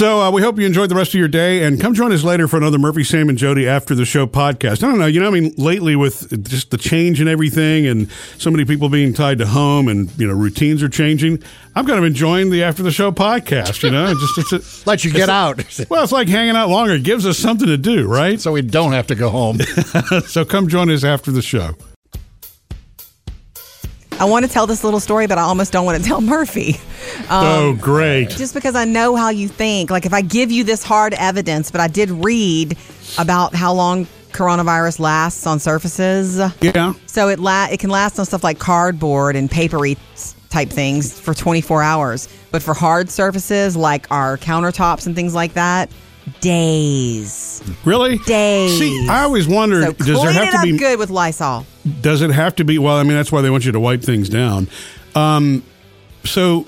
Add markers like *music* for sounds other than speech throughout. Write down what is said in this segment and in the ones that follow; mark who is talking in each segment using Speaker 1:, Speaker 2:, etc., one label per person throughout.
Speaker 1: So uh, we hope you enjoyed the rest of your day, and come join us later for another Murphy, Sam, and Jody after the show podcast. I don't know, you know, I mean, lately with just the change and everything, and so many people being tied to home, and you know, routines are changing. I'm kind of enjoying the after the show podcast. You know, It just it's a, *laughs*
Speaker 2: Let you get out
Speaker 1: well, it's like hanging out longer. It gives us something to do, right?
Speaker 2: so we don't have to go home. *laughs*
Speaker 1: so come join us after the show.
Speaker 3: I want to tell this little story, but I almost don't want to tell Murphy. Um,
Speaker 1: oh, great!
Speaker 3: just because I know how you think. Like if I give you this hard evidence, but I did read about how long coronavirus lasts on surfaces.
Speaker 1: Yeah.
Speaker 3: So it la- it can last on stuff like cardboard and papery type things for 24 hours, but for hard surfaces like our countertops and things like that, days.
Speaker 1: Really?
Speaker 3: Days.
Speaker 1: See, I always wondered,
Speaker 3: So
Speaker 1: does there have
Speaker 3: it
Speaker 1: to be
Speaker 3: good with Lysol.
Speaker 1: Does it have to be? Well, I mean, that's why they want you to wipe things down. Um, so,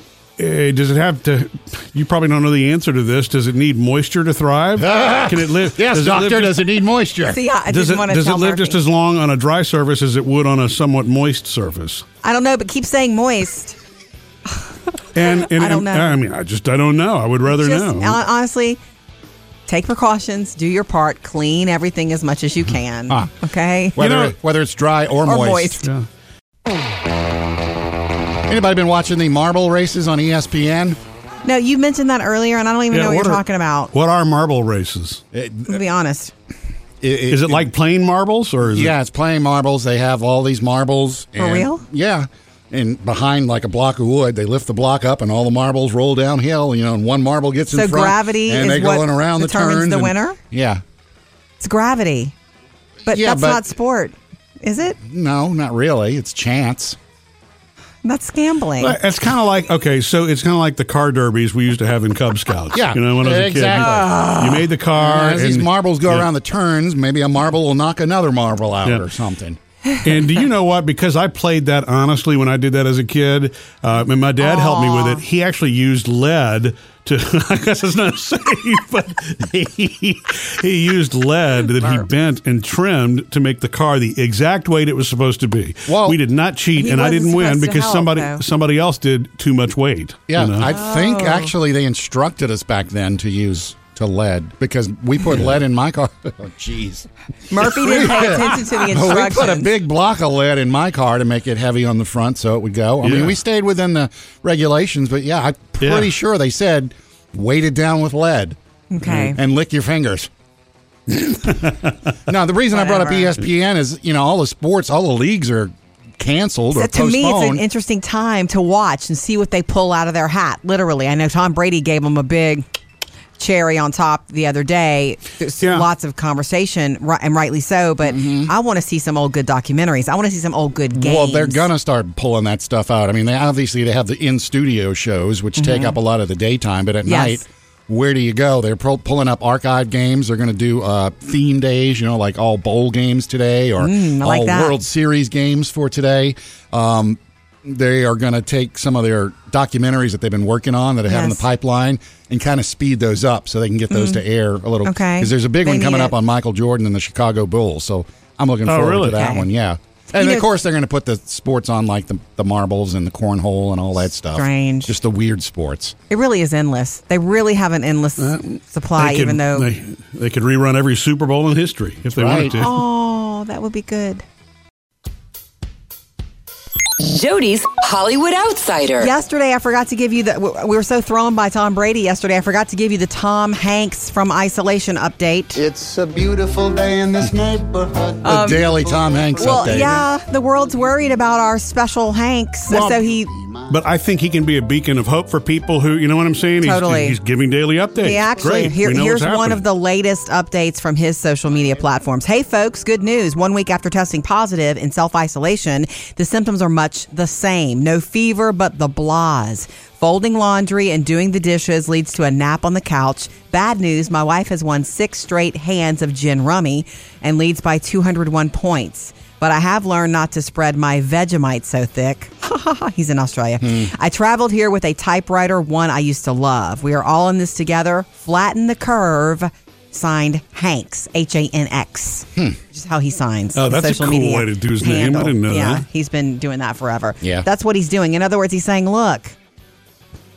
Speaker 1: does it have to? You probably don't know the answer to this. Does it need moisture to thrive? *laughs* Can it live?
Speaker 2: yes,
Speaker 1: does
Speaker 2: doctor,
Speaker 1: It live
Speaker 2: does it need moisture?
Speaker 3: See, I
Speaker 1: does
Speaker 3: didn't
Speaker 1: it,
Speaker 3: want to
Speaker 1: does it live
Speaker 3: Murphy.
Speaker 1: just as long on a dry surface as it would on a somewhat moist surface?
Speaker 3: I don't know, but keep saying moist. *laughs*
Speaker 1: And, and
Speaker 3: I don't know.
Speaker 1: I mean, I just I don't know. I would rather
Speaker 3: Just
Speaker 1: know.
Speaker 3: honestly, take precautions, do your part, clean everything as much as you can.
Speaker 2: Ah.
Speaker 3: Okay.
Speaker 2: Whether
Speaker 1: You know-
Speaker 2: whether it's dry or,
Speaker 3: Or
Speaker 2: moist.
Speaker 3: moist.
Speaker 1: Yeah.
Speaker 2: Anybody been watching the marble races on ESPN?
Speaker 3: No, you mentioned that earlier, and I don't even
Speaker 1: Yeah,
Speaker 3: know what,
Speaker 1: what
Speaker 3: you're
Speaker 1: are-
Speaker 3: talking about.
Speaker 1: What are marble races?
Speaker 3: To be honest,
Speaker 2: it-
Speaker 1: Is it like plain marbles or is
Speaker 2: Yeah,
Speaker 1: it?
Speaker 2: it's playing marbles. They have all these marbles.
Speaker 3: For
Speaker 2: and-
Speaker 3: real?
Speaker 2: Yeah. And behind like a block of wood, they lift the block up, and all the marbles roll downhill. You know, and one marble gets
Speaker 3: So
Speaker 2: in front,
Speaker 3: gravity
Speaker 2: and
Speaker 3: is
Speaker 2: they
Speaker 3: what
Speaker 2: going around the
Speaker 3: determines
Speaker 2: turns.
Speaker 3: the
Speaker 2: and-
Speaker 3: winner?
Speaker 2: Yeah,
Speaker 3: it's gravity, but
Speaker 2: Yeah,
Speaker 3: that's
Speaker 2: but-
Speaker 3: not sport, is it?
Speaker 2: no, not really. It's chance.
Speaker 3: That's gambling.
Speaker 1: Well, It's kind of like okay, so it's kind of like the car derbies we used to have in Cub Scouts. *laughs*
Speaker 2: Yeah,
Speaker 1: you know, when I was a
Speaker 2: exactly.
Speaker 1: kid, you made the car.
Speaker 2: As these marbles go
Speaker 1: yeah.
Speaker 2: around the turns, maybe a marble will knock another marble out
Speaker 1: Yeah.
Speaker 2: or something.
Speaker 1: And do you know what? Because I played that honestly when I did that as a kid, uh, and my dad helped me with it. He actually used lead to. *laughs* I guess it's not safe, but he he used lead that he bent and trimmed to make the car the exact weight it was supposed to be.
Speaker 2: Well-
Speaker 1: we did not cheat, and I didn't win because
Speaker 3: help,
Speaker 1: somebody
Speaker 3: though.
Speaker 1: somebody else did too much weight.
Speaker 2: Yeah,
Speaker 1: you know?
Speaker 2: I think
Speaker 3: Oh.
Speaker 2: actually they instructed us back then to use to lead because we put lead in my car. *laughs* Oh, jeez.
Speaker 3: Murphy didn't pay attention to the instructions.
Speaker 2: we put a big block of lead in my car to make it heavy on the front so it would go. I
Speaker 1: Yeah.
Speaker 2: mean, we stayed within the regulations, but yeah, I'm pretty
Speaker 1: Yeah.
Speaker 2: sure they said weight it down with lead
Speaker 3: okay.
Speaker 2: and lick your fingers. *laughs* now, the reason I brought up ESPN is, you know, all the sports, all the leagues are canceled or
Speaker 3: So to me, it's an interesting time to watch and see what they pull out of their hat. Literally, I know Tom Brady gave them a big cherry on top the other day. There's
Speaker 1: Yeah.
Speaker 3: lots of conversation, and rightly so. But I want to see some old good documentaries. I want to see some old good games.
Speaker 2: Mm-hmm. Well, they're gonna start pulling that stuff out. I mean, they obviously they have the in studio shows, which take up a lot of the daytime, but at
Speaker 3: Mm-hmm. Yes.
Speaker 2: night, where do you go? They're pull, pulling up archive games. They're going to do uh, theme days, you know, like all bowl games today or
Speaker 3: Mm, like
Speaker 2: all
Speaker 3: that.
Speaker 2: World Series games for today. Um, they are going to take some of their documentaries that they've been working on that they have in the pipeline and kind of speed those up so they can get those mm. to air a little.
Speaker 3: Okay.
Speaker 2: Because there's a big
Speaker 3: They
Speaker 2: one coming
Speaker 3: need
Speaker 2: up on Michael Jordan and the Chicago Bulls. So I'm looking
Speaker 1: Oh,
Speaker 2: forward
Speaker 1: really?
Speaker 2: to that
Speaker 3: Okay.
Speaker 2: one. Yeah. And
Speaker 3: You
Speaker 2: of
Speaker 3: know-
Speaker 2: course, they're going to put the sports on like the, the marbles and the cornhole and all that stuff.
Speaker 3: Strange.
Speaker 2: Just the weird sports.
Speaker 3: It really is endless. They really have an endless uh,
Speaker 1: supply, could-
Speaker 3: even though.
Speaker 1: they, they could rerun every Super Bowl in history if they wanted to.
Speaker 3: oh, *laughs* that would be good.
Speaker 4: Jody's Hollywood Outsider.
Speaker 3: Yesterday, I forgot to give you the. We were so thrown by Tom Brady yesterday. I forgot to give you the Tom Hanks from Isolation update.
Speaker 5: It's a beautiful day in this neighborhood.
Speaker 2: The daily Tom Hanks
Speaker 3: Um, Well,
Speaker 2: update.
Speaker 3: yeah, the world's worried about our special Hanks,
Speaker 1: Well,
Speaker 3: so he
Speaker 1: But I think he can be a beacon of hope for people who, you know what I'm saying? He's,
Speaker 3: Totally.
Speaker 1: He's giving daily updates.
Speaker 3: He actually, here, here's one of the latest updates from his social media platforms. Hey, folks, good news. One week after testing positive in self isolation, the symptoms are much the same. No fever, but the blahs. Folding laundry and doing the dishes leads to a nap on the couch. Bad news my wife has won six straight hands of gin rummy and leads by 201 points. But I have learned not to spread my Vegemite so thick. *laughs* He's in Australia. Hmm. I traveled here with a typewriter, one I used to love. We are all in this together. Flatten the curve. Signed Hanks, H A N X. Hmm. Which is how he signs.
Speaker 1: Oh,
Speaker 3: the
Speaker 1: that's a cool
Speaker 3: media
Speaker 1: way to do his name. I didn't know
Speaker 3: yeah,
Speaker 1: that.
Speaker 3: he's been doing that forever.
Speaker 2: Yeah.
Speaker 3: That's what he's doing. In other words, he's saying, look,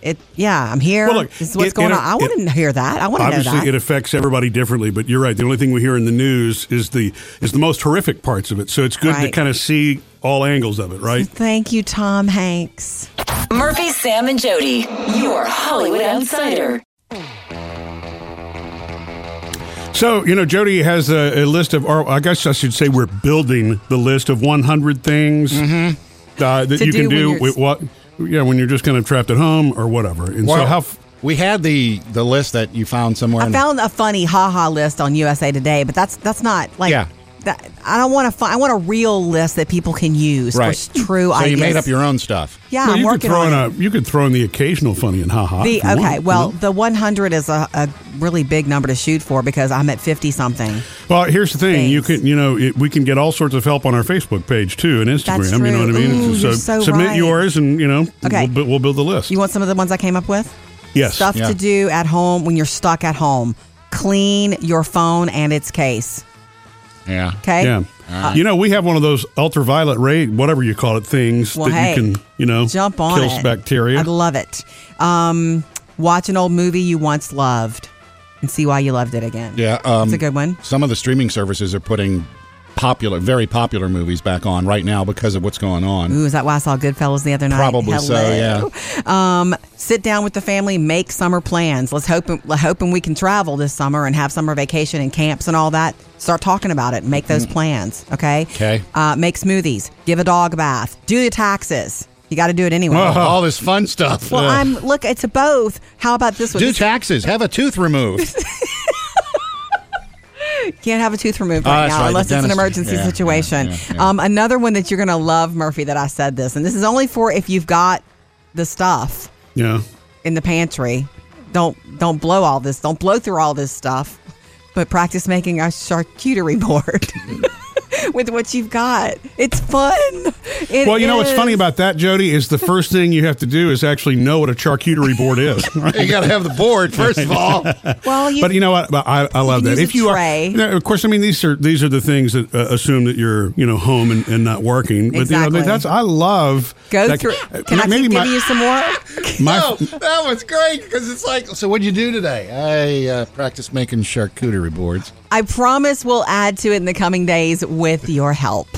Speaker 3: it. Yeah, I'm here.
Speaker 1: Well, look,
Speaker 3: this is what's
Speaker 1: it-
Speaker 3: going
Speaker 1: it-
Speaker 3: on. I want to hear that. I want to know
Speaker 1: Obviously,
Speaker 3: that.
Speaker 1: it affects everybody differently, but you're right. The only thing we hear in the news is the is the most horrific parts of it. So it's good to kind of see all angles of it, right?
Speaker 3: Thank you, Tom Hanks.
Speaker 4: Murphy, Sam, and Jody, your Hollywood Outsider.
Speaker 1: So you know, Jody has a, a list of, or I guess I should say, we're building the list of 100 things uh, that
Speaker 3: To
Speaker 1: you
Speaker 3: do
Speaker 1: can do with what. Yeah, when you're just kind of trapped at home or whatever. And so how? f-
Speaker 2: we had the the list that you found somewhere.
Speaker 3: I
Speaker 2: in-
Speaker 3: found a funny haha list on USA Today, but that's that's not like.
Speaker 2: Yeah.
Speaker 3: That, I don't want to find. I want a real list that people can use
Speaker 2: right.
Speaker 3: for true
Speaker 2: so
Speaker 3: ideas.
Speaker 2: you made up your own stuff.
Speaker 3: Yeah,
Speaker 1: well,
Speaker 3: I'm
Speaker 1: you could throw
Speaker 3: on
Speaker 1: in a you could throw in the occasional funny and haha.
Speaker 3: The, okay,
Speaker 1: want, you
Speaker 3: well,
Speaker 1: know?
Speaker 3: the 100 is a, a really big number to shoot for because I'm at 50 something.
Speaker 1: Well, here's the thing. You can, you know, it, we can get all sorts of help on our Facebook page too and Instagram.
Speaker 3: That's
Speaker 1: You know what I mean?
Speaker 3: Ooh, you're so
Speaker 1: submit
Speaker 3: right.
Speaker 1: yours, and you know,
Speaker 3: Okay.
Speaker 1: we'll, we'll build the list.
Speaker 3: You want some of the ones I came up with?
Speaker 1: yes.
Speaker 3: Stuff
Speaker 2: Yeah.
Speaker 3: to do at home when you're stuck at home. Clean your phone and its case.
Speaker 2: Yeah.
Speaker 3: Okay.
Speaker 1: Yeah. you know, we have one of those ultraviolet ray, whatever you call it, things
Speaker 3: Well,
Speaker 1: that
Speaker 3: hey,
Speaker 1: you can, you know,
Speaker 3: Jump on
Speaker 1: kills
Speaker 3: it.
Speaker 1: bacteria.
Speaker 3: I love it. Um, watch an old movie you once loved and see why you loved it again.
Speaker 2: Yeah. Um,
Speaker 3: That's a good one.
Speaker 2: Some of the streaming services are putting popular, very popular movies back on right now because of what's going on.
Speaker 3: Ooh, is that why I saw Goodfellas the other night?
Speaker 2: Probably so,
Speaker 3: Hello. *laughs* Um, sit down with the family, make summer plans. Let's hope hoping we can travel this summer and have summer vacation and camps and all that. Start talking about it. Make those plans. Okay.
Speaker 2: Mm-hmm. Okay.
Speaker 3: Uh, make smoothies. Give a dog a bath. Do your taxes. You got to do it anyway.
Speaker 2: Oh, all this fun stuff.
Speaker 3: Well,
Speaker 2: Ugh.
Speaker 3: I'm look. It's a both. How about this one?
Speaker 2: do
Speaker 3: This-
Speaker 2: taxes. Have a tooth removed. *laughs*
Speaker 3: Can't have a tooth removed
Speaker 2: Oh,
Speaker 3: right now
Speaker 2: right,
Speaker 3: unless it's an emergency
Speaker 2: Yeah,
Speaker 3: situation.
Speaker 2: yeah, yeah.
Speaker 3: Um, another one that you're going to love, Murphy, that I said this, and this is only for if you've got the stuff
Speaker 1: yeah.
Speaker 3: in the pantry. Don't don't blow all this. Don't blow through all this stuff. But practice making a charcuterie board *laughs* with what you've got. It's fun. It
Speaker 1: Well, you know what's funny about that, Jody, is the first thing you have to do is actually know what a charcuterie board is. *laughs* right?
Speaker 2: you got to have the board first of all. *laughs*
Speaker 3: Well, you,
Speaker 1: But you know what? I, I love that. If you
Speaker 3: tray.
Speaker 1: are, you know, of course, I mean these are these are the things that uh, assume that you're you know home and, and not working. But
Speaker 3: Exactly.
Speaker 1: you know that's I love.
Speaker 3: go
Speaker 1: that-
Speaker 3: through. Can I
Speaker 1: maybe
Speaker 3: keep
Speaker 1: my,
Speaker 3: giving you some more? *laughs*
Speaker 1: my
Speaker 2: no, that was great because it's like, so what'd you do today? I uh, practiced making charcuterie boards.
Speaker 3: I promise we'll add to it in the coming days with your help.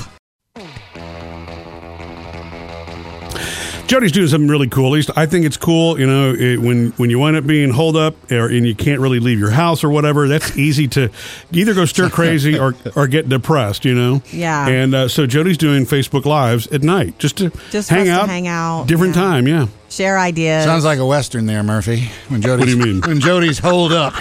Speaker 1: Jody's doing something really cool. At least I think it's cool. You know, it, when when you wind up being holed up or, and you can't really leave your house or whatever, that's easy to either go stir crazy or or get depressed. You know.
Speaker 3: Yeah.
Speaker 1: And uh, so Jody's doing Facebook Lives at night just to
Speaker 3: Just
Speaker 1: hang
Speaker 3: us to
Speaker 1: out,
Speaker 3: hang out,
Speaker 1: different
Speaker 3: yeah.
Speaker 1: time. Yeah.
Speaker 3: Share ideas.
Speaker 2: Sounds like a western there, Murphy. When Jody's,
Speaker 1: do you mean? *laughs*
Speaker 2: When Jody's holed up.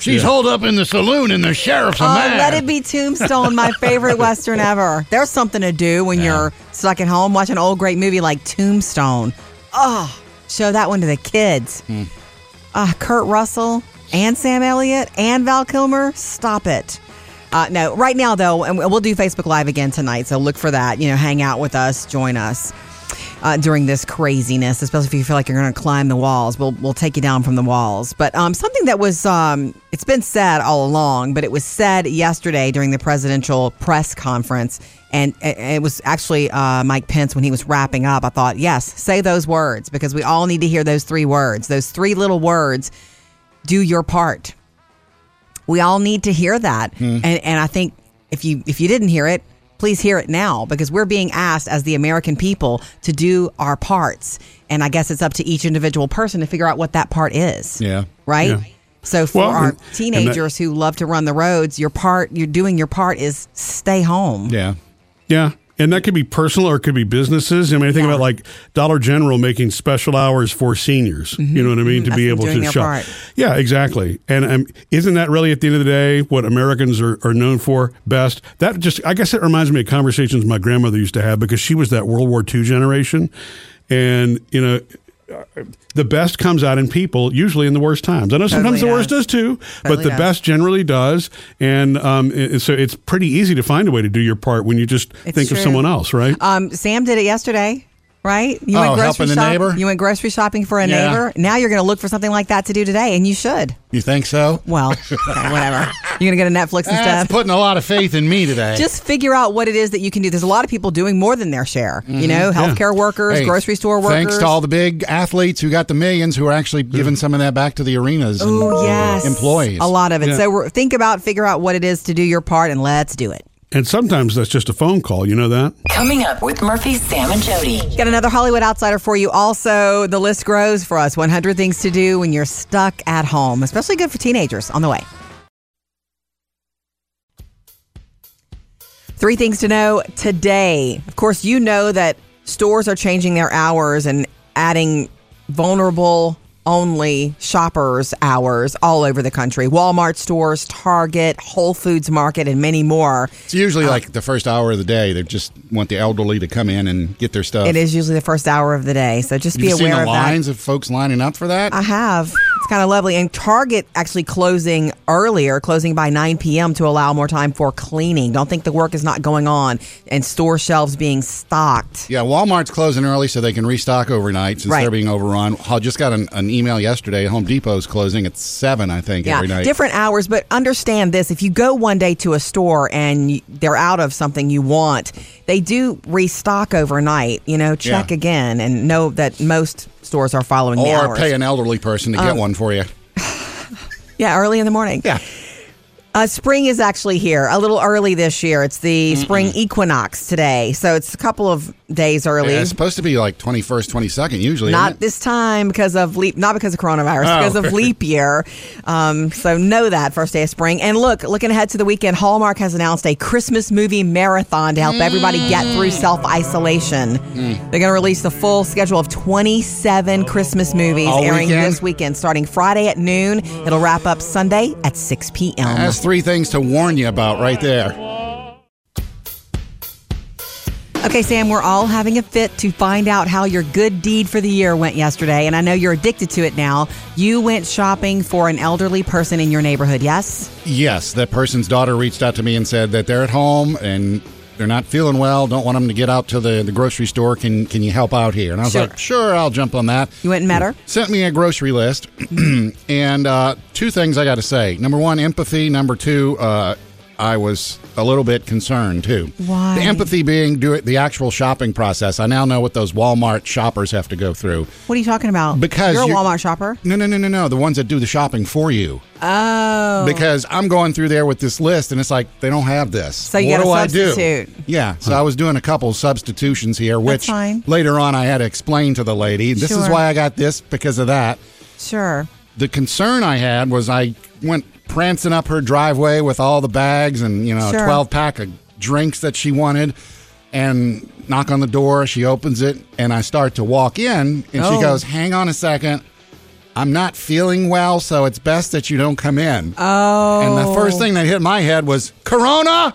Speaker 2: She's
Speaker 1: Yeah.
Speaker 2: holed up in the saloon and the sheriff's a
Speaker 3: Oh,
Speaker 2: man.
Speaker 3: let it be Tombstone, my favorite Western ever. There's something to do when you're stuck at home watching an old great movie like Tombstone. Oh, show that one to the kids.
Speaker 2: Hmm.
Speaker 3: Uh, Kurt Russell and Sam Elliott and Val Kilmer. Stop it. Uh, no, right now though, and we'll do Facebook Live again tonight. So look for that. You know, hang out with us, join us uh, during this craziness, especially if you feel like you're going to climb the walls. We'll we'll take you down from the walls. But um, something that was um, it's been said all along, but it was said yesterday during the presidential press conference, and it, was actually uh, Mike Pence when he was wrapping up. I thought, yes, say those words because we all need to hear those three words. Those three little words. Do your part. We all need to hear that, and and I think if you if you didn't hear it, please hear it now because we're being asked as the American people to do our parts, and I guess it's up to each individual person to figure out what that part is.
Speaker 2: Yeah.
Speaker 3: Right.
Speaker 1: Yeah.
Speaker 3: So for
Speaker 1: Well,
Speaker 3: our
Speaker 1: and- and that-
Speaker 3: teenagers who love to run the roads, your part, you're doing your part is stay home.
Speaker 2: Yeah.
Speaker 1: Yeah. And that could be personal or it could be businesses. I mean, I think
Speaker 3: Yeah.
Speaker 1: about like Dollar General making special hours for seniors. You know what I mean? To be able to shop.
Speaker 3: part.
Speaker 1: Yeah, exactly. And um, isn't that really at the end of the day what Americans are, are known for best? That just, I guess it reminds me of conversations my grandmother used to have because she was that World War II generation. And, you know, the best comes out in people usually in the worst times. I know sometimes the
Speaker 3: Totally
Speaker 1: worst
Speaker 3: does.
Speaker 1: does too, but the
Speaker 3: does.
Speaker 1: best generally does. And um, it- so it's pretty easy to find a way to do your part when you just
Speaker 3: It's
Speaker 1: think of someone else, right?
Speaker 3: Um, Sam did it yesterday. Right? You
Speaker 2: Oh, helping the
Speaker 3: shop-
Speaker 2: neighbor?
Speaker 3: You went grocery shopping for a
Speaker 2: Yeah.
Speaker 3: neighbor. Now you're going to look for something like that to do today, and you should.
Speaker 2: You think so?
Speaker 3: Well, *laughs* okay, whatever. You're going to go to Netflix and
Speaker 2: That's
Speaker 3: stuff.
Speaker 2: putting a lot of faith in me today.
Speaker 3: Just figure out what it is that you can do. There's a lot of people doing more than their share. You know, healthcare workers,
Speaker 2: Mm-hmm. Hey,
Speaker 3: grocery store workers.
Speaker 2: Thanks to all the big athletes who got the millions who are actually giving some of that back to the arenas and
Speaker 3: Ooh, yes.
Speaker 2: employees.
Speaker 3: A lot of it. So we're, think about, figure out what it is to do your part, and let's do it.
Speaker 1: And sometimes that's just a phone call. You know that?
Speaker 4: Coming up with Murphy, Sam, and Jody.
Speaker 3: Got another Hollywood outsider for you. Also, the list grows for us 100 things to do when you're stuck at home, especially good for teenagers on the way. Three things to know today. Of course, you know that stores are changing their hours and adding vulnerable only shoppers hours all over the country. Walmart stores, Target, Whole Foods Market, and many more.
Speaker 2: It's usually uh, like the first hour of the day. They just want the elderly to come in and get their stuff.
Speaker 3: It is usually the first hour of the day, so just be
Speaker 2: You've seen
Speaker 3: aware
Speaker 2: the
Speaker 3: of that.
Speaker 2: lines of folks lining up for that?
Speaker 3: I have. It's kind of lovely. And Target actually closing earlier, closing by 9 p.m. to allow more time for cleaning. Don't think the work is not going on and store shelves being stocked.
Speaker 2: yeah, Walmart's closing early so they can restock overnight since
Speaker 3: Right.
Speaker 2: they're being overrun. I just got an, an email yesterday. Home Depot's closing at 7, I think,
Speaker 3: Yeah,
Speaker 2: every night.
Speaker 3: different hours, but understand this. If you go one day to a store and they're out of something you want, they do restock overnight. You know, check
Speaker 2: Yeah.
Speaker 3: again and know that most stores are following
Speaker 2: or
Speaker 3: hours.
Speaker 2: pay an elderly person to get
Speaker 3: Um,
Speaker 2: one for you. *laughs*
Speaker 3: yeah, early in the morning.
Speaker 2: Yeah.
Speaker 3: Uh, spring is actually here, a little early this year. It's the spring equinox today, so it's a couple of days early.
Speaker 2: Yeah, it's supposed to be like 21st, 22nd usually.
Speaker 3: not this time because of leap, not because of coronavirus,
Speaker 2: Oh.
Speaker 3: because of leap year. Um, so know that first day of spring. And look, looking ahead to the weekend, Hallmark has announced a Christmas movie marathon to help everybody get through self isolation.
Speaker 2: Mm.
Speaker 3: They're going to release the full schedule of 27 Christmas movies
Speaker 2: All
Speaker 3: airing
Speaker 2: weekend?
Speaker 3: this weekend, starting Friday at noon. It'll wrap up Sunday at 6 p.m.
Speaker 2: That's three things to warn you about right there.
Speaker 3: Okay, Sam, we're all having a fit to find out how your good deed for the year went yesterday. And I know you're addicted to it now. You went shopping for an elderly person in your neighborhood, yes?
Speaker 2: Yes, that person's daughter reached out to me and said that they're at home and they're not feeling well. Don't want them to get out to the, the grocery store. Can can you help out here? And I was
Speaker 3: Sure.
Speaker 2: like, sure, I'll jump on that.
Speaker 3: You went and met her?
Speaker 2: Sent me a grocery list, *clears throat* and uh, two things I got to say. Number one, empathy. Number two, uh, I was a little bit concerned too.
Speaker 3: Why?
Speaker 2: The empathy being do it the actual shopping process. I now know what those Walmart shoppers have to go through.
Speaker 3: What are you talking about?
Speaker 2: Because
Speaker 3: you're a
Speaker 2: you're-
Speaker 3: Walmart shopper.
Speaker 2: No, no, no, no, no. The ones that do the shopping for you.
Speaker 3: Oh,
Speaker 2: because I'm going through there with this list and it's like they don't have this.
Speaker 3: So you
Speaker 2: what do I
Speaker 3: substitute.
Speaker 2: do? Yeah, so I was doing a couple substitutions here, which
Speaker 3: fine.
Speaker 2: later on I had to explain to the lady. This is
Speaker 3: Sure.
Speaker 2: why I got this because of that.
Speaker 3: sure.
Speaker 2: The concern I had was I went prancing up her driveway with all the bags and you know
Speaker 3: Sure.
Speaker 2: a 12 pack of drinks that she wanted and knock on the door she opens it and i start to walk in and
Speaker 3: Oh.
Speaker 2: she goes hang on a second i'm not feeling well so it's best that you don't come in
Speaker 3: Oh,
Speaker 2: and the first oh. thing that hit my head was Corona.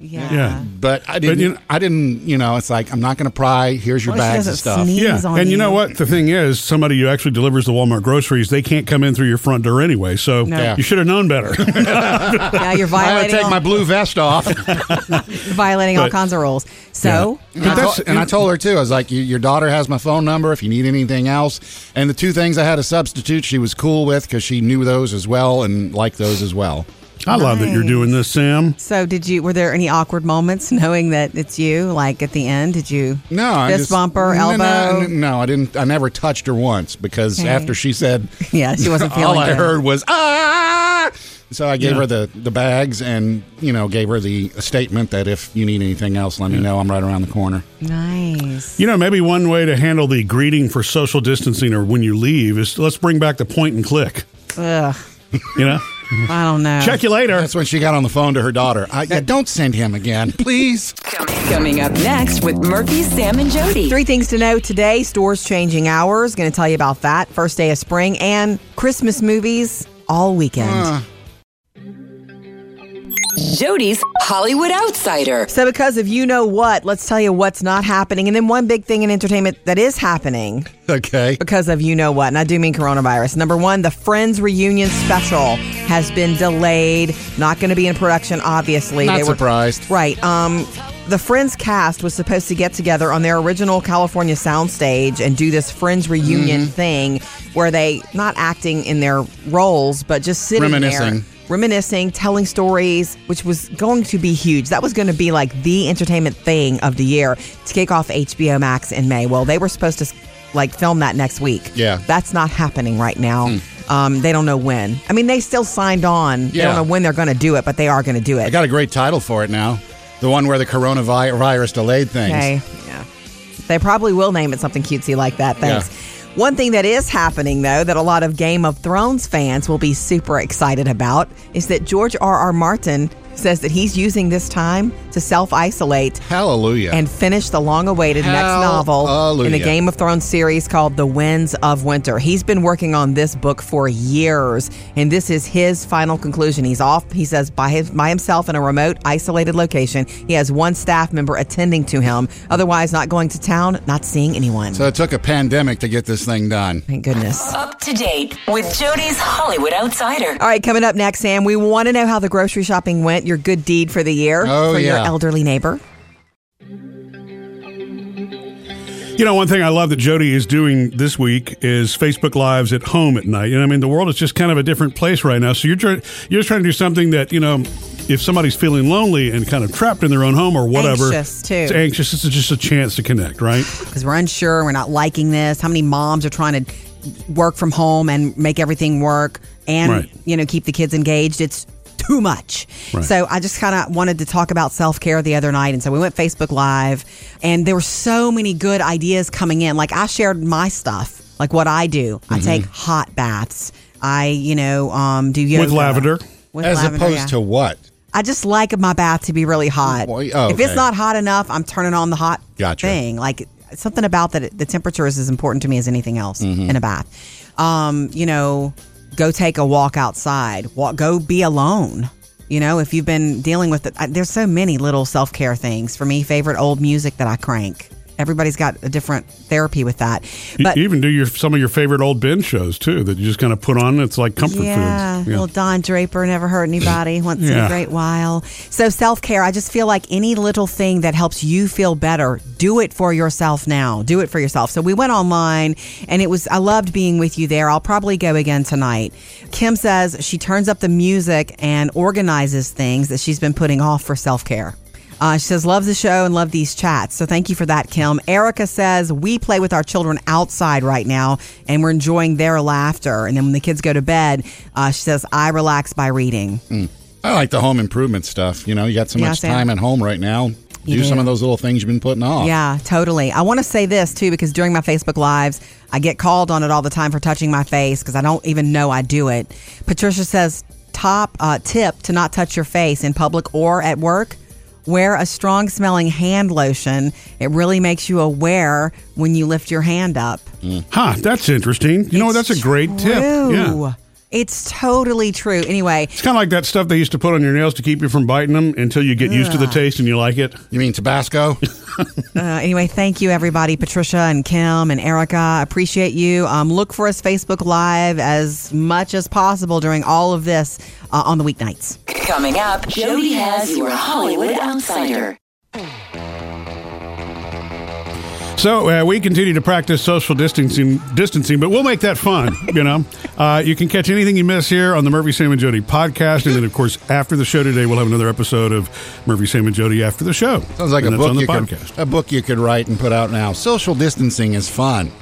Speaker 3: Yeah.
Speaker 1: Yeah.
Speaker 2: But I didn't.
Speaker 1: you know-
Speaker 2: I didn't. You know, it's like I'm not going to pry. Here's your
Speaker 3: Well,
Speaker 2: bags of stuff.
Speaker 1: Yeah, and you know what? The thing is, somebody who actually delivers the Walmart groceries, they can't come in through your front door anyway. So
Speaker 2: Yeah.
Speaker 1: you should have known better. *laughs*
Speaker 3: Yeah, you're violating.
Speaker 2: I had to take
Speaker 3: all,
Speaker 2: my blue vest off. *laughs*
Speaker 3: violating all kinds of rules. So,
Speaker 2: and, I
Speaker 1: that's-
Speaker 2: told, and I told her too. I was like, "Your daughter has my phone number. If you need anything else." And the two things I had to substitute, she was cool with because she knew those as well and liked those as well.
Speaker 1: I love that you're doing this, Sam.
Speaker 3: so did you? Were there any awkward moments knowing that it's you? Like at the end, did you?
Speaker 2: No, I
Speaker 3: fist
Speaker 2: just,
Speaker 3: bumper,
Speaker 2: no,
Speaker 3: elbow.
Speaker 2: No, no, I didn't. I never touched her once because
Speaker 3: Okay.
Speaker 2: after she said, *laughs*
Speaker 3: Yeah, she wasn't *laughs* feeling
Speaker 2: all I
Speaker 3: good.
Speaker 2: heard was ah. So I gave
Speaker 1: Yeah.
Speaker 2: her the the bags and you know gave her the statement that if you need anything else, let me know. I'm right around the corner.
Speaker 3: Nice.
Speaker 1: You know, maybe one way to handle the greeting for social distancing or when you leave is let's bring back the point and click.
Speaker 3: Ugh,
Speaker 1: You know, *laughs*
Speaker 3: I don't know.
Speaker 1: check you later.
Speaker 2: That's when she got on the phone to her daughter. I, yeah, don't send him again, please.
Speaker 4: Coming up next with Murphy, Sam, and Jody.
Speaker 3: Three things to know today stores changing hours. Going to tell you about that. First day of spring and Christmas movies all weekend.
Speaker 2: Uh,
Speaker 4: Jody's Hollywood Outsider.
Speaker 3: So, because of you know what, let's tell you what's not happening. And then one big thing in entertainment that is happening
Speaker 2: okay.
Speaker 3: because of you know what. And I do mean coronavirus. Number one, the Friends reunion special has been delayed. Not going to be in production, obviously.
Speaker 2: Not
Speaker 3: were-
Speaker 2: surprised.
Speaker 3: Right. Um, the Friends cast was supposed to get together on their original California soundstage and do this Friends reunion
Speaker 2: Mm-hmm.
Speaker 3: thing where they not acting in their roles, but just sitting there
Speaker 2: Reminiscing.
Speaker 3: telling stories, which was going to be huge. That was going to be like the entertainment thing of the year to kick off HBO Max in May. Well, they were supposed to like film that next week.
Speaker 2: Yeah.
Speaker 3: That's not happening right now. Um, they don't know when. I mean, they still signed on. They
Speaker 2: Yeah.
Speaker 3: don't know when they're going to do it, but they are going to do it.
Speaker 2: I got a great title for it now. The one where the coronavirus delayed things.
Speaker 3: Okay. Yeah. They probably will name it something cutesy like that. Thanks. One thing that is happening, though, that a lot of Game of Thrones fans will be super excited about is that George R. R. Martin says that he's using this time to self isolate
Speaker 2: Hallelujah.
Speaker 3: and finish the long awaited next novel in the Game of Thrones series called The Winds of Winter. He's been working on this book for years, and this is his final conclusion. He's off, he says, by, his, by himself in a remote, isolated location. He has one staff member attending to him, otherwise, not going to town, not seeing anyone.
Speaker 2: so it took a pandemic to get this thing done.
Speaker 3: Thank goodness.
Speaker 4: Up to date with Jody's Hollywood Outsider.
Speaker 3: All right, coming up next, Sam, we want to know how the grocery shopping went, your good deed for the year
Speaker 2: Oh,
Speaker 3: for your elderly neighbor.
Speaker 1: You know, one thing I love that Jody is doing this week is Facebook Lives at home at night. And I mean, the world is just kind of a different place right now. So you're trying, you're just trying to do something that you know, if somebody's feeling lonely and kind of trapped in their own home or whatever,
Speaker 3: Anxious, too.
Speaker 1: It's anxious. It's just a chance to connect, right?
Speaker 3: because we're unsure, we're not liking this. How many moms are trying to work from home and make everything work and
Speaker 1: Right.
Speaker 3: you know keep the kids engaged? It's too much.
Speaker 1: Right.
Speaker 3: So I just kind of wanted to talk about self care the other night, and so we went Facebook Live, and there were so many good ideas coming in. Like I shared my stuff, like what I do. I take hot baths. I you know um, do yoga
Speaker 1: With lavender.
Speaker 3: With
Speaker 2: As
Speaker 3: lavender,
Speaker 2: opposed
Speaker 3: yeah.
Speaker 2: to what?
Speaker 3: I just like my bath to be really hot.
Speaker 2: Boy, oh,
Speaker 3: If it's not hot enough, I'm turning on the hot
Speaker 2: Gotcha.
Speaker 3: thing. Like something about that. The temperature is as important to me as anything else
Speaker 2: Mm-hmm.
Speaker 3: in a bath. Um, you know, go take a walk outside. Walk, go be alone. You know, if you've been dealing with it, there's so many little self care things. For me, favorite old music that I crank. Everybody's got a different therapy with that.
Speaker 1: You-
Speaker 3: But
Speaker 1: you even do your some of your favorite old Ben shows too that you just kind of put on. It's like comfort
Speaker 3: Yeah,
Speaker 1: foods.
Speaker 3: little Don Draper never hurt anybody *laughs* once in a great while. So self care, I just feel like any little thing that helps you feel better, do it for yourself now. Do it for yourself. So we went online, and it was I loved being with you there. I'll probably go again tonight. Kim says she turns up the music and organizes things that she's been putting off for self care. Uh, she says, Love the show and love these chats. So thank you for that, Kim. Erica says, we play with our children outside right now and we're enjoying their laughter. And then when the kids go to bed, uh, she says, I relax by reading.
Speaker 2: I like the home improvement stuff. You know, you got so much
Speaker 3: Sam.
Speaker 2: time at home right now.
Speaker 3: You
Speaker 2: do some of those little things you've been putting off.
Speaker 3: Yeah, totally. I want to say this too because during my Facebook Lives, I get called on it all the time for touching my face because I don't even know I do it. Patricia says, top uh, tip to not touch your face in public or at work. Wear a strong smelling hand lotion. It really makes you aware when you lift your hand up. Hmm.
Speaker 1: Huh, that's interesting. You know, that's a great tip.
Speaker 3: True.
Speaker 1: Yeah.
Speaker 3: It's totally true. Anyway,
Speaker 1: It's kind of like that stuff they used to put on your nails to keep you from biting them until you get used to the taste and you like it.
Speaker 2: You mean Tabasco? *laughs*
Speaker 3: Uh, anyway, thank you, everybody. Patricia and Kim and Erica. Appreciate you. Um, look for us Facebook Live as much as possible during all of this uh, on the weeknights.
Speaker 4: Coming up, Jody has your Hollywood Outsider.
Speaker 1: So uh, we continue to practice social distancing, distancing, but we'll make that fun. You know, *laughs* uh, you can catch anything you miss here on the Murphy Sam and Jody podcast, and then of course after the show today, we'll have another episode of Murphy Sam and Jody after the show.
Speaker 2: Sounds like
Speaker 1: And
Speaker 2: a book
Speaker 1: on the
Speaker 2: you
Speaker 1: podcast.
Speaker 2: could a book you could write and put out now. Social distancing is fun.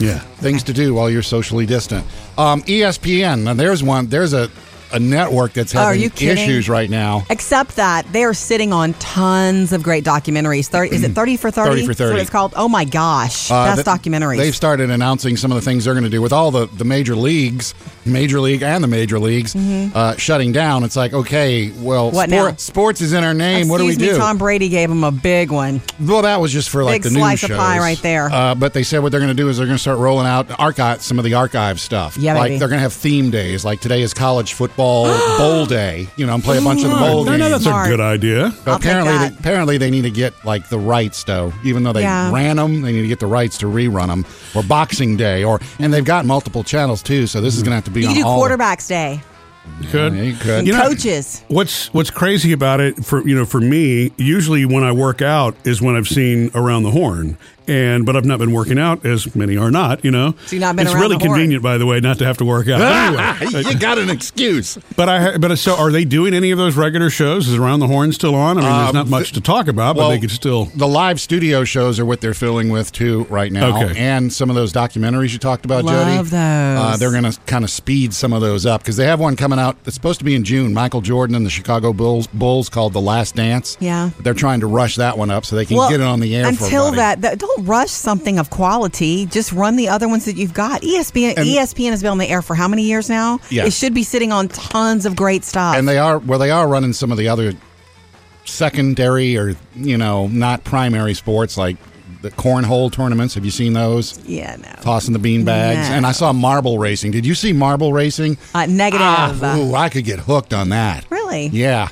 Speaker 1: Yeah.
Speaker 2: Things to do while you're socially distant. Um, ESPN. Now there's one. There's a, a network that's
Speaker 3: are
Speaker 2: having issues right now.
Speaker 3: Except that they are sitting on tons of great documentaries. 30, is it 30 for 30?
Speaker 2: 30 for
Speaker 3: That's what
Speaker 2: 30.
Speaker 3: it's called. Oh my gosh.
Speaker 2: Uh,
Speaker 3: Best
Speaker 2: th-
Speaker 3: documentaries.
Speaker 2: They've started announcing some of the things they're going to do with all the, the major leagues, major league and the major leagues uh, shutting down. It's like, okay, well,
Speaker 3: Mm-hmm. What now?
Speaker 2: sports is in our name. what do we
Speaker 3: Excuse
Speaker 2: do?
Speaker 3: me, Tom Brady gave him a big one.
Speaker 2: Well, that was just for like
Speaker 3: Big
Speaker 2: the news
Speaker 3: slice of
Speaker 2: shows.
Speaker 3: pie right there.
Speaker 2: Uh, but they said what they're going to do is they're going to start rolling out archive some of the archive stuff.
Speaker 3: Yeah,
Speaker 2: like
Speaker 3: baby.
Speaker 2: they're going to have theme days. Like today is college football *gasps* bowl day. You know, and play a bunch of the bowl
Speaker 1: No,
Speaker 2: games.
Speaker 1: no, that's
Speaker 3: Smart.
Speaker 1: a good idea.
Speaker 2: But
Speaker 3: I'll take
Speaker 2: apparently,
Speaker 3: that.
Speaker 2: they, apparently they need to get like the rights though. Even though they
Speaker 3: Yeah.
Speaker 2: ran them, they need to get the rights to rerun them. Or Boxing Day, or and they've got multiple channels too. So this is going to have to be
Speaker 3: You
Speaker 2: on
Speaker 3: can do
Speaker 2: all.
Speaker 3: quarterbacks day.
Speaker 1: Could
Speaker 2: Yeah, you could.
Speaker 1: You know,
Speaker 3: Coaches.
Speaker 1: What's What's crazy about it for you know for me? Usually when I work out is when I've seen around the horn, and but I've not been working out as many are not. You know,
Speaker 3: So you've not been
Speaker 1: It's
Speaker 3: around
Speaker 1: really
Speaker 3: the horn.
Speaker 1: convenient, by the way, not to have to work out. *laughs* Anyway,
Speaker 2: you got an excuse.
Speaker 1: but I but so are they doing any of those regular shows? Is around the horn still on? I mean, there's
Speaker 2: Um,
Speaker 1: not much to talk about, but they could still.
Speaker 2: The live studio shows are what they're filling with too right now,
Speaker 1: Okay.
Speaker 2: and some of those documentaries you talked about, Jody.
Speaker 3: Love those.
Speaker 2: Uh, they're going to kind of speed some of those up because they have one coming out. It's supposed to be in June. Michael Jordan and the Chicago Bulls, Bulls called The Last Dance.
Speaker 3: Yeah.
Speaker 2: But they're trying to rush that one up so they can get it on the air.
Speaker 3: Until
Speaker 2: everybody.
Speaker 3: that, that, don't rush something of quality. Just run the other ones that you've got. ESPN,
Speaker 2: And-
Speaker 3: ESPN has been on the air for how many years now?
Speaker 2: Yeah.
Speaker 3: It should be sitting on tons of great stuff.
Speaker 2: and they are well, they are running some of the other secondary or you know not primary sports like the cornhole tournaments. Have you seen those?
Speaker 3: yeah, no.
Speaker 2: Tossing the bean bags,
Speaker 3: No.
Speaker 2: and I saw marble racing. Did you see marble racing?
Speaker 3: Uh, negative.
Speaker 2: Ah, ooh, I could get hooked on that.
Speaker 3: Really?
Speaker 2: Yeah.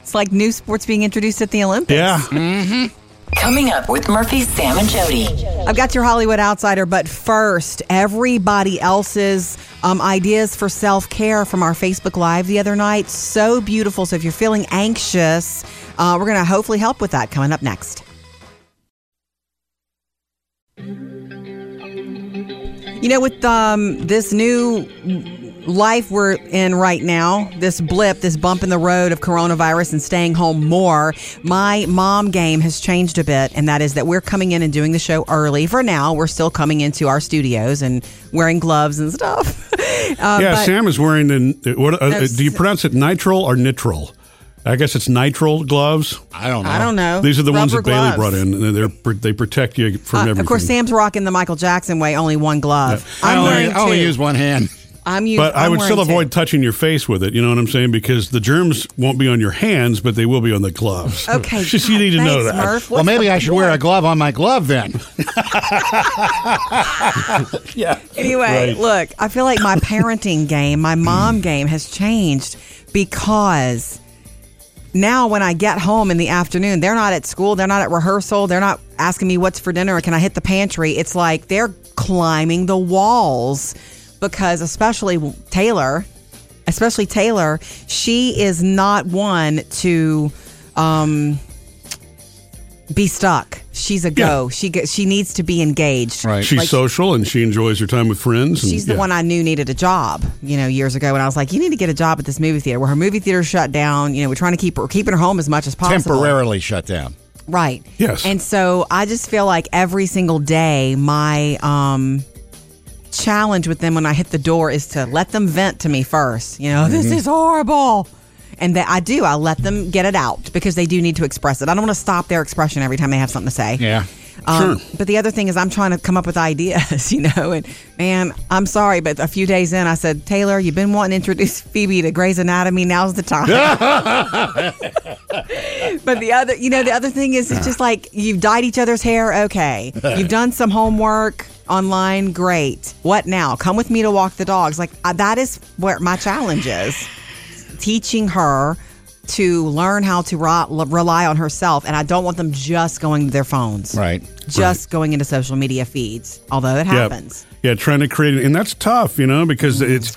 Speaker 3: It's like new sports being introduced at the Olympics.
Speaker 1: Yeah,
Speaker 4: Coming up with Murphy, Sam, and Jody.
Speaker 3: I've got your Hollywood Outsider, but first, everybody else's um, ideas for self care from our Facebook Live the other night. So beautiful. So if you're feeling anxious, uh, we're going to hopefully help with that coming up next. You know, with um, this new life we're in right now, this blip, this bump in the road of coronavirus and staying home more, my mom game has changed a bit. And that is that we're coming in and doing the show early. For now, we're still coming into our studios and wearing gloves and stuff. *laughs* Uh,
Speaker 1: yeah.
Speaker 3: but-
Speaker 1: Sam is wearing the. What uh,
Speaker 3: No,
Speaker 1: do you pronounce it? Nitrile or nitrile? I guess it's nitrile gloves.
Speaker 2: I don't know.
Speaker 3: I don't know.
Speaker 1: These are the ones that
Speaker 3: Rubber
Speaker 1: Bailey brought in. They're they protect you from
Speaker 3: Uh,
Speaker 1: everything.
Speaker 3: of course, Sam's rocking the Michael Jackson way, only one glove.
Speaker 2: I
Speaker 3: I'm
Speaker 2: only,
Speaker 3: wearing
Speaker 2: I only use one hand.
Speaker 3: I'm using.
Speaker 1: But I
Speaker 3: I'm
Speaker 1: would still
Speaker 3: wearing two.
Speaker 1: avoid touching your face with it. You know what I'm saying? Because the germs won't be on your hands, but they will be on the gloves.
Speaker 3: Okay, *laughs*
Speaker 1: Just you need to know that.
Speaker 3: Murph.
Speaker 2: well, maybe I should wear a glove on my glove then. *laughs* *laughs*
Speaker 1: Yeah.
Speaker 3: Anyway,
Speaker 1: Right.
Speaker 3: look, I feel like my parenting game, my mom game has changed because now when I get home in the afternoon, they're not at school, they're not at rehearsal, they're not asking me what's for dinner or can I hit the pantry. It's like they're climbing the walls because especially Taylor, especially Taylor, she is not one to um be stuck. She's a go. She ge- she needs to be engaged.
Speaker 2: Right.
Speaker 1: She's
Speaker 3: Like-
Speaker 1: social and she enjoys her time with friends. and-
Speaker 3: She's the
Speaker 1: yeah.
Speaker 3: one I knew needed a job, you know, years ago. And I was like, you need to get a job at this movie theater. Well, her movie theater shut down. You know, we're trying to keep her, keeping her home as much as possible.
Speaker 2: Temporarily shut down.
Speaker 3: Right.
Speaker 1: Yes.
Speaker 3: And so I just feel like every single day, my um, challenge with them when I hit the door is to let them vent to me first. You know, this mm-hmm. is horrible. And that I do. I let them get it out because they do need to express it. I don't want to stop their expression every time they have something to say.
Speaker 2: Yeah.
Speaker 3: Um,
Speaker 1: Sure.
Speaker 3: But the other thing is, I'm trying to come up with ideas, *laughs* you know. And man, I'm sorry, but a few days in, I said, Taylor, you've been wanting to introduce *laughs* Phoebe to Grey's Anatomy. Now's the time. *laughs* but the other, you know, the other thing is, it's just like you've dyed each other's hair. Okay, you've done some homework online. Great. What now? Come with me to walk the dogs. Like uh, that is where my challenge is teaching her to learn how to rely on herself. And I don't want them just going to their phones
Speaker 2: Right.
Speaker 3: just going into social media feeds, although it happens.
Speaker 1: Yeah, trying to create. And that's tough, you know, because mm-hmm. it's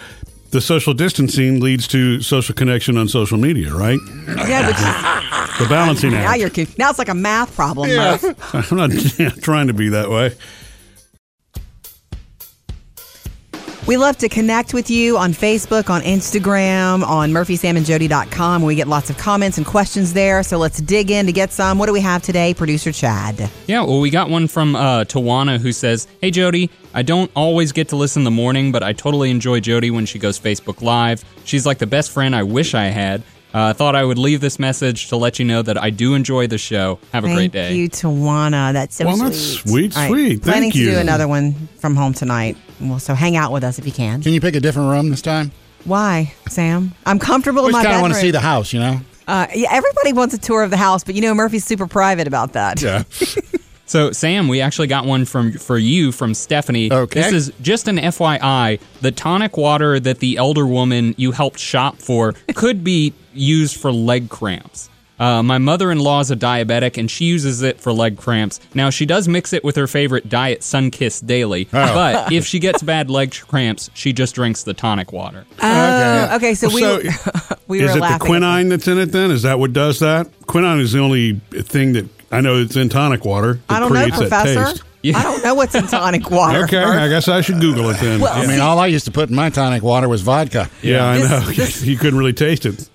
Speaker 1: the social distancing leads to social connection on social media, right?
Speaker 3: Yeah, which is,
Speaker 1: The balancing *laughs* act.
Speaker 3: now you're now it's like a math problem. Murph. *laughs* *laughs*
Speaker 1: I'm not yeah, trying to be that way.
Speaker 3: We love to connect with you on Facebook, on Instagram, on murphysamandjody.com. We get lots of comments and questions there. So let's dig in to get some. What do we have today, producer Chad?
Speaker 6: Yeah, well, we got one from uh, Tawana who says, Hey, Jody, I don't always get to listen in the morning, but I totally enjoy Jody when she goes Facebook Live. She's like the best friend I wish I had. Uh, thought I would leave this message to let you know that I do enjoy the show. Have a
Speaker 3: Thank
Speaker 6: great day.
Speaker 3: Thank you, Tawana. That's so
Speaker 1: Well,
Speaker 3: sweet.
Speaker 1: that's sweet, sweet.
Speaker 3: Planning
Speaker 1: Thank you.
Speaker 3: to do another one from home tonight. Well, so hang out with us if you can.
Speaker 2: Can you pick a different room this time?
Speaker 3: Why, Sam? I'm comfortable in my
Speaker 2: just kind of
Speaker 3: bedroom.
Speaker 2: want to see the house, you know?
Speaker 3: Uh, yeah, everybody wants a tour of the house, but you know Murphy's super private about that.
Speaker 2: Yeah. *laughs*
Speaker 6: So, Sam, we actually got one from for you from Stephanie.
Speaker 2: Okay.
Speaker 6: This is just an FYI. The tonic water that the elder woman you helped shop for could be used for leg cramps. Uh, my mother in law is a diabetic and she uses it for leg cramps. Now, she does mix it with her favorite diet Sunkist daily, *laughs* but if she gets bad leg cramps, she just drinks the tonic water.
Speaker 3: Oh, okay. So we
Speaker 1: So,
Speaker 3: were, *laughs* we
Speaker 1: is it the
Speaker 3: laughing. at
Speaker 1: quinine that's in it then? Is that what does that? Quinine is the only thing that I know it's in tonic water. that
Speaker 3: I don't know,
Speaker 1: creates that
Speaker 3: Professor.
Speaker 1: taste.
Speaker 6: Yeah.
Speaker 3: I don't know what's in tonic water.
Speaker 1: Okay, I guess I should Google it then.
Speaker 3: Well,
Speaker 2: I mean, all I used to put in my tonic water was vodka.
Speaker 1: yeah, I
Speaker 3: This-
Speaker 1: know.
Speaker 3: this-
Speaker 1: you *laughs* couldn't really taste it.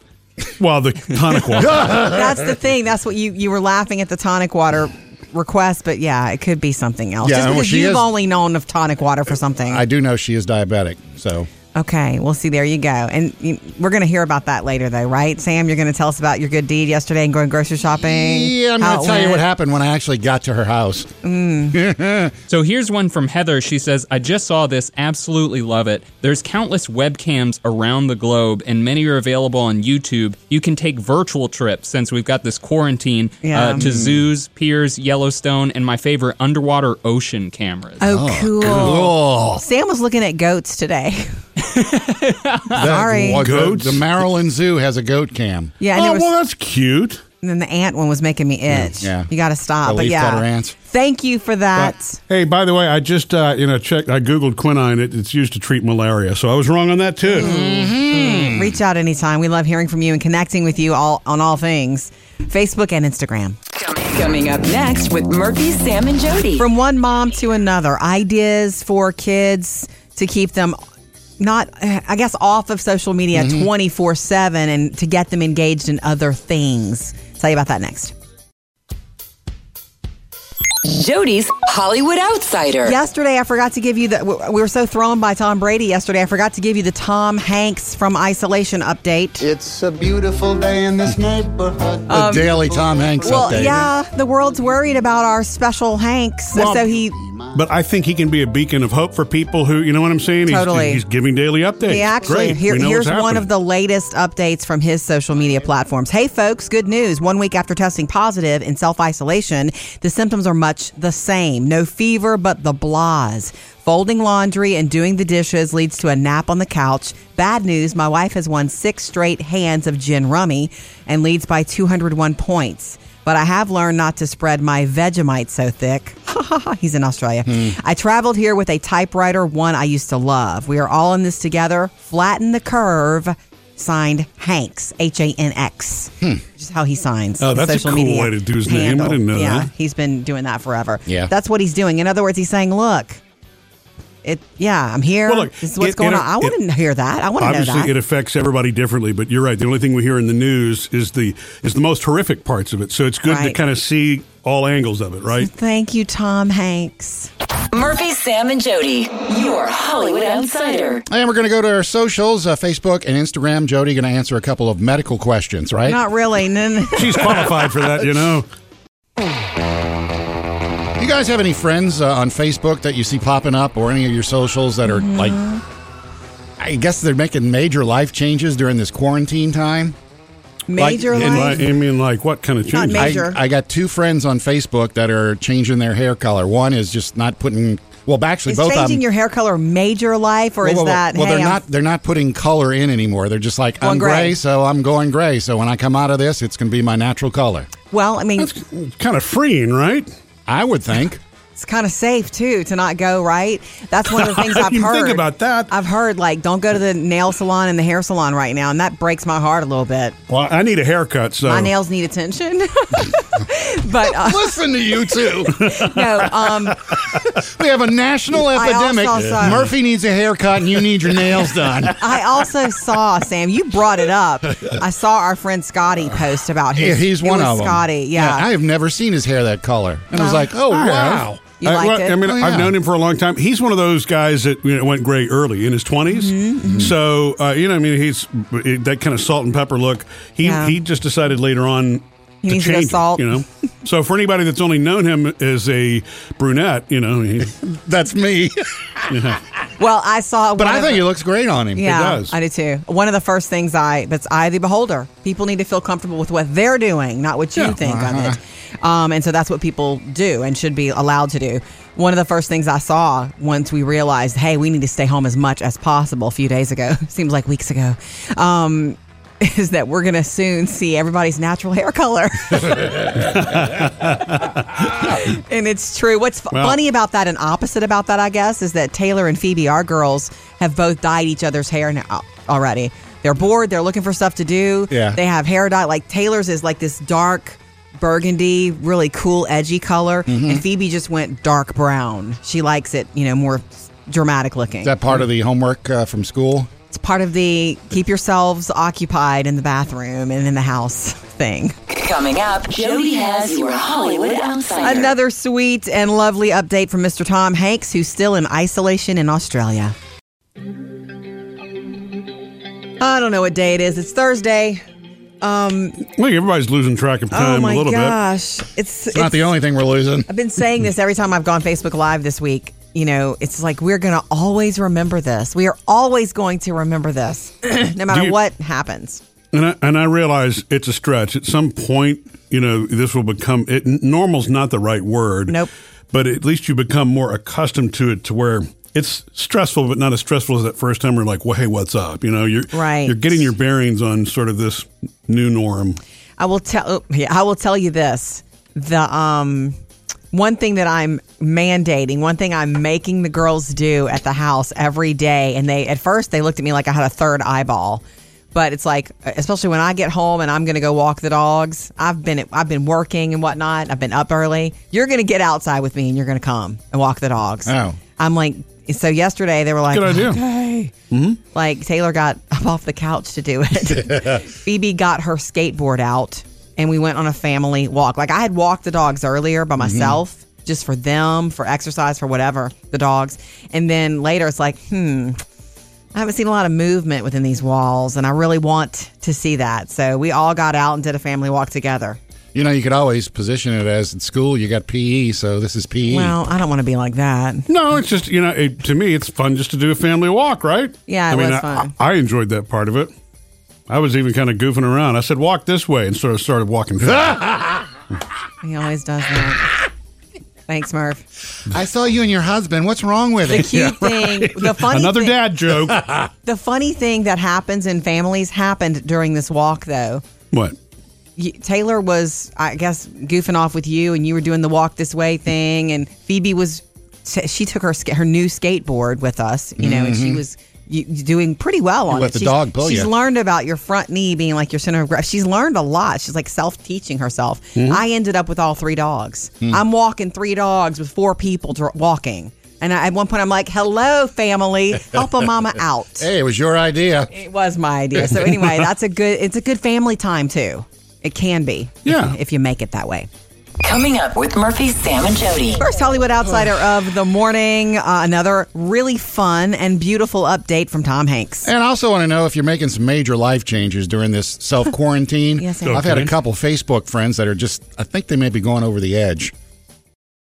Speaker 1: Well, the tonic water. *laughs*
Speaker 3: That's the thing. That's what you you were laughing at the tonic water request, but yeah, it could be something else.
Speaker 2: Yeah,
Speaker 3: Just
Speaker 2: well,
Speaker 3: because
Speaker 2: she
Speaker 3: you've
Speaker 2: is-
Speaker 3: only known of tonic water for something.
Speaker 2: I do know she is diabetic, so
Speaker 3: okay, we'll see. There you go. And you, we're going to hear about that later, though, right? Sam, you're going to tell us about your good deed yesterday and going grocery shopping.
Speaker 2: yeah, I'm going to tell you what happened when I actually got to her house. *laughs*
Speaker 6: So here's one from Heather. She says, I just saw this, absolutely love it. There's countless webcams around the globe, and many are available on YouTube. You can take virtual trips since we've got this quarantine
Speaker 3: Yeah.
Speaker 6: uh, to zoos, piers, Yellowstone, and my favorite underwater ocean cameras.
Speaker 3: Oh, cool.
Speaker 2: Oh,
Speaker 3: Sam was looking at goats today. *laughs* *laughs*
Speaker 2: that-
Speaker 3: Sorry.
Speaker 2: well, the-
Speaker 1: Goats?
Speaker 2: The, Maryland Zoo has a goat cam.
Speaker 3: Yeah, and
Speaker 1: oh,
Speaker 3: was,
Speaker 1: well, that's cute.
Speaker 3: and then the ant one was making me itch.
Speaker 2: Yeah.
Speaker 3: You got to stop.
Speaker 2: The
Speaker 3: but yeah.
Speaker 2: leaf-cutter ants.
Speaker 3: Thank you for that.
Speaker 1: But, hey, by the way, I just uh, you know checked. I googled quinine. It, it's used to treat malaria, so I was wrong on that too.
Speaker 3: Mm-hmm. Reach out anytime. We love hearing from you and connecting with you all on all things. Facebook and Instagram.
Speaker 4: Coming up next with Murphy, Sam, and Jody.
Speaker 3: From one mom to another, ideas for kids to keep them not, I guess, off of social media
Speaker 2: Mm-hmm.
Speaker 3: 24 7 and to get them engaged in other things. Tell you about that next.
Speaker 4: Jody's Hollywood Outsider.
Speaker 3: Yesterday, I forgot to give you the. We were so thrown by Tom Brady yesterday. I forgot to give you the Tom Hanks from Isolation update.
Speaker 5: It's a beautiful day in this neighborhood.
Speaker 2: The daily Tom Hanks
Speaker 3: Um, Well,
Speaker 2: update.
Speaker 3: yeah, the world's worried about our special Hanks,
Speaker 1: Well,
Speaker 3: so he
Speaker 1: But I think he can be a beacon of hope for people who, you know what I'm saying? He's,
Speaker 3: Totally.
Speaker 1: He's giving daily updates.
Speaker 3: He actually,
Speaker 1: Great.
Speaker 3: here, here's one of the latest updates from his social media platforms. Hey, folks, good news. One week after testing positive in self isolation, the symptoms are much the same. No fever, but the blahs. Folding laundry and doing the dishes leads to a nap on the couch. Bad news my wife has won six straight hands of gin rummy and leads by 201 points. But I have learned not to spread my Vegemite so thick. *laughs* He's in Australia. Hmm. I traveled here with a typewriter, one I used to love. We are all in this together. Flatten the curve. Signed Hanks, H A N X. Which is how he signs.
Speaker 1: Oh,
Speaker 3: his
Speaker 1: that's a
Speaker 3: social
Speaker 1: cool
Speaker 3: media
Speaker 1: way to do his name. I didn't know
Speaker 3: yeah,
Speaker 1: that.
Speaker 3: he's been doing that forever.
Speaker 2: Yeah.
Speaker 3: That's what he's doing. In other words, he's saying, look, it. yeah, I'm here.
Speaker 1: Well, look,
Speaker 3: this is what's
Speaker 1: it-
Speaker 3: going
Speaker 1: it-
Speaker 3: on. I want to hear that. I want to know
Speaker 1: Obviously,
Speaker 3: that.
Speaker 1: it affects everybody differently, but you're right. The only thing we hear in the news is the is the most horrific parts of it. So it's good to kind of see all angles of it, right?
Speaker 3: Thank you, Tom Hanks.
Speaker 4: Murphy, Sam, and Jody. Your Hollywood Outsider.
Speaker 2: And we're going to go to our socials, uh, Facebook and Instagram. Jody going to answer a couple of medical questions, right?
Speaker 3: Not really. *laughs* No, no.
Speaker 1: She's qualified for that, you know.
Speaker 2: You guys have any friends uh, on Facebook that you see popping up or any of your socials that are like, I guess they're making major life changes during this quarantine time?
Speaker 3: Major
Speaker 2: Like,
Speaker 3: life.
Speaker 1: like, I mean, like what kind of change?
Speaker 3: ma- Major.
Speaker 2: I, I got two friends on Facebook that are changing their hair color. One is just not putting, well, actually,
Speaker 3: Is
Speaker 2: both of
Speaker 3: changing
Speaker 2: them.
Speaker 3: your hair color major life, or
Speaker 2: well,
Speaker 3: is
Speaker 2: well,
Speaker 3: that
Speaker 2: well,
Speaker 3: hey,
Speaker 2: they're
Speaker 3: I'm-
Speaker 2: not. They're not putting color in anymore. They're just like I'm
Speaker 3: gray.
Speaker 2: gray, so I'm going gray. So when I come out of this, it's going to be my natural color.
Speaker 3: Well, I mean,
Speaker 1: That's kind of freeing, right?
Speaker 2: I would think.
Speaker 3: It's kind of safe too to not go right. That's one of the *laughs* things
Speaker 1: I
Speaker 3: I've
Speaker 1: didn't
Speaker 3: heard.
Speaker 1: think about that.
Speaker 3: I've heard like don't go to the nail salon and the hair salon right now, and that breaks my heart a little bit.
Speaker 1: Well, I need a haircut, so
Speaker 3: My nails need attention. *laughs* but uh,
Speaker 2: Listen to you too. *laughs*
Speaker 3: no, um,
Speaker 2: We have a national epidemic.
Speaker 3: also saw-
Speaker 2: Murphy needs a haircut, and you need your nails done.
Speaker 3: I also saw Sam. You brought it up. I saw our friend Scotty post about
Speaker 2: Yeah, he's one
Speaker 3: was
Speaker 2: of them.
Speaker 3: Scotty, yeah.
Speaker 2: I have never seen his hair that color, and I was like, oh
Speaker 1: I have.
Speaker 2: wow.
Speaker 3: You
Speaker 1: I,
Speaker 3: liked
Speaker 1: well,
Speaker 3: it?
Speaker 1: I mean,
Speaker 2: Oh,
Speaker 1: I've known him for a long time. He's one of those guys that you know, went gray early in his 20s.
Speaker 3: Mm-hmm,
Speaker 1: So, uh, you know, I mean, he's that kind of salt and pepper look. He
Speaker 3: Yeah.
Speaker 1: he just decided later on
Speaker 3: He
Speaker 1: to
Speaker 3: needs to
Speaker 1: change it,
Speaker 3: salt.
Speaker 1: you know. so, for anybody that's only known him as a brunette, you know, he, *laughs*
Speaker 2: That's me. *laughs*
Speaker 3: well, I saw.
Speaker 2: but I
Speaker 3: of
Speaker 2: think
Speaker 3: the-
Speaker 2: he looks great on him.
Speaker 3: Yeah,
Speaker 1: does.
Speaker 3: I do too. One of the first things I that's I the beholder. People need to feel comfortable with what they're doing, not what you
Speaker 1: Yeah.
Speaker 3: think
Speaker 2: Uh-huh.
Speaker 3: of it. *laughs* Um, and so that's what people do and should be allowed to do. One of the first things I saw once we realized, hey, we need to stay home as much as possible. A few days ago, seems like weeks ago. Um, *laughs* is that we're going to soon see everybody's natural hair color. *laughs* and it's true. What's
Speaker 1: Well-
Speaker 3: funny about that and opposite about that, I guess, is that Taylor and Phoebe, our girls, have both dyed each other's hair now already. They're bored. They're looking for stuff to do.
Speaker 2: Yeah.
Speaker 3: They have hair dye. Like Taylor's is like this dark burgundy, really cool, edgy color.
Speaker 2: Mm-hmm.
Speaker 3: And Phoebe just went dark brown. She likes it, you know, more dramatic looking.
Speaker 2: Is that part of the homework uh, from school?
Speaker 3: It's part of the keep yourselves occupied in the bathroom and in the house thing.
Speaker 4: Coming up, Jody has your Hollywood Outsider.
Speaker 3: Another sweet and lovely update from Mr. Tom Hanks, who's still in isolation in Australia. I don't know what day it is. It's Thursday. Um,
Speaker 1: Look, everybody's losing track of
Speaker 3: oh
Speaker 1: time
Speaker 3: my
Speaker 1: a little bit.
Speaker 3: Oh my gosh, it's,
Speaker 2: It's not the only thing we're losing.
Speaker 3: I've been saying this every time I've gone Facebook Live this week. You know, it's like we're going to always remember this. We are always going to remember this, *clears throat* no matter
Speaker 1: you-
Speaker 3: what happens.
Speaker 1: And I, and I realize it's a stretch. At some point, you know, this will become it. Normal's not the right word.
Speaker 3: Nope.
Speaker 1: But at least you become more accustomed to it to where it's stressful, but not as stressful as that first time. We're like, well, hey, what's up? You know, you're
Speaker 3: Right.
Speaker 1: You're getting your bearings on sort of this new norm.
Speaker 3: I will tell. oh, Yeah, I will tell you this: the um, one thing that I'm mandating, one thing I'm making the girls do at the house every day, and they at first they looked at me like I had a third eyeball, but it's like, especially when I get home and I'm going to go walk the dogs. I've been I've been working and whatnot. I've been up early. You're going to get outside with me and you're going to come and walk the dogs.
Speaker 2: Oh.
Speaker 3: I'm like. So yesterday they were like,
Speaker 1: Good idea.
Speaker 3: okay. Mm-hmm. Like Taylor got *laughs* up off the couch to do it. *laughs* Phoebe got her skateboard out and we went on a family walk. Like I had walked the dogs earlier by myself, just for them, for exercise, for whatever, the dogs. And then later it's like, hmm, I haven't seen a lot of movement within these walls and I really want to see that. So we all got out and did a family walk together.
Speaker 2: You know, you could always position it as in school you got PE, so this is PE.
Speaker 3: Well, I don't want to be like that.
Speaker 1: No, it's just you know, it, to me, it's fun just to do a family walk, right?
Speaker 3: Yeah, it
Speaker 1: I mean,
Speaker 3: was
Speaker 1: I,
Speaker 3: fun.
Speaker 1: I, I enjoyed that part of it. I was even kind of goofing around. I said, "Walk this way," and sort of started walking. *laughs*
Speaker 3: He always does that. Thanks, Murph.
Speaker 2: I saw you and your husband. What's wrong with
Speaker 3: The
Speaker 2: it?
Speaker 3: The cute *laughs* thing, the funny
Speaker 1: Another
Speaker 3: thing,
Speaker 1: dad joke. *laughs*
Speaker 3: The funny thing that happens in families happened during this walk, though.
Speaker 1: what?
Speaker 3: You, Taylor was, I guess, goofing off with you, and you were doing the walk this way thing, and Phoebe was, she took her her new skateboard with us, you know, and she mm-hmm. was you, doing pretty well on
Speaker 2: let
Speaker 3: it.
Speaker 2: the
Speaker 3: She's-
Speaker 2: dog pull
Speaker 3: She's
Speaker 2: ya.
Speaker 3: learned about your front knee being like your center of gravity. She's learned a lot. She's like self teaching herself. Mm-hmm. I ended up with all three dogs. Hmm. I'm walking three dogs with four people dr- walking. And I, at one point, I'm like, "Hello, family, help a mama *laughs* out."
Speaker 2: Hey, it was your idea.
Speaker 3: It was my idea. So anyway, *laughs* that's a good. It's a good family time too. It can be. if
Speaker 1: Yeah.
Speaker 3: you- If you make it that way.
Speaker 4: Coming up with Murphy, Sam, and Jody.
Speaker 3: First Hollywood Outsider of the morning. Uh, another really fun and beautiful update from Tom Hanks.
Speaker 2: And I also want to know if you're making some major life changes during this self quarantine. *laughs*
Speaker 3: Yes, I am.
Speaker 2: I've had a couple Facebook friends that are just, I think they may be going over the edge.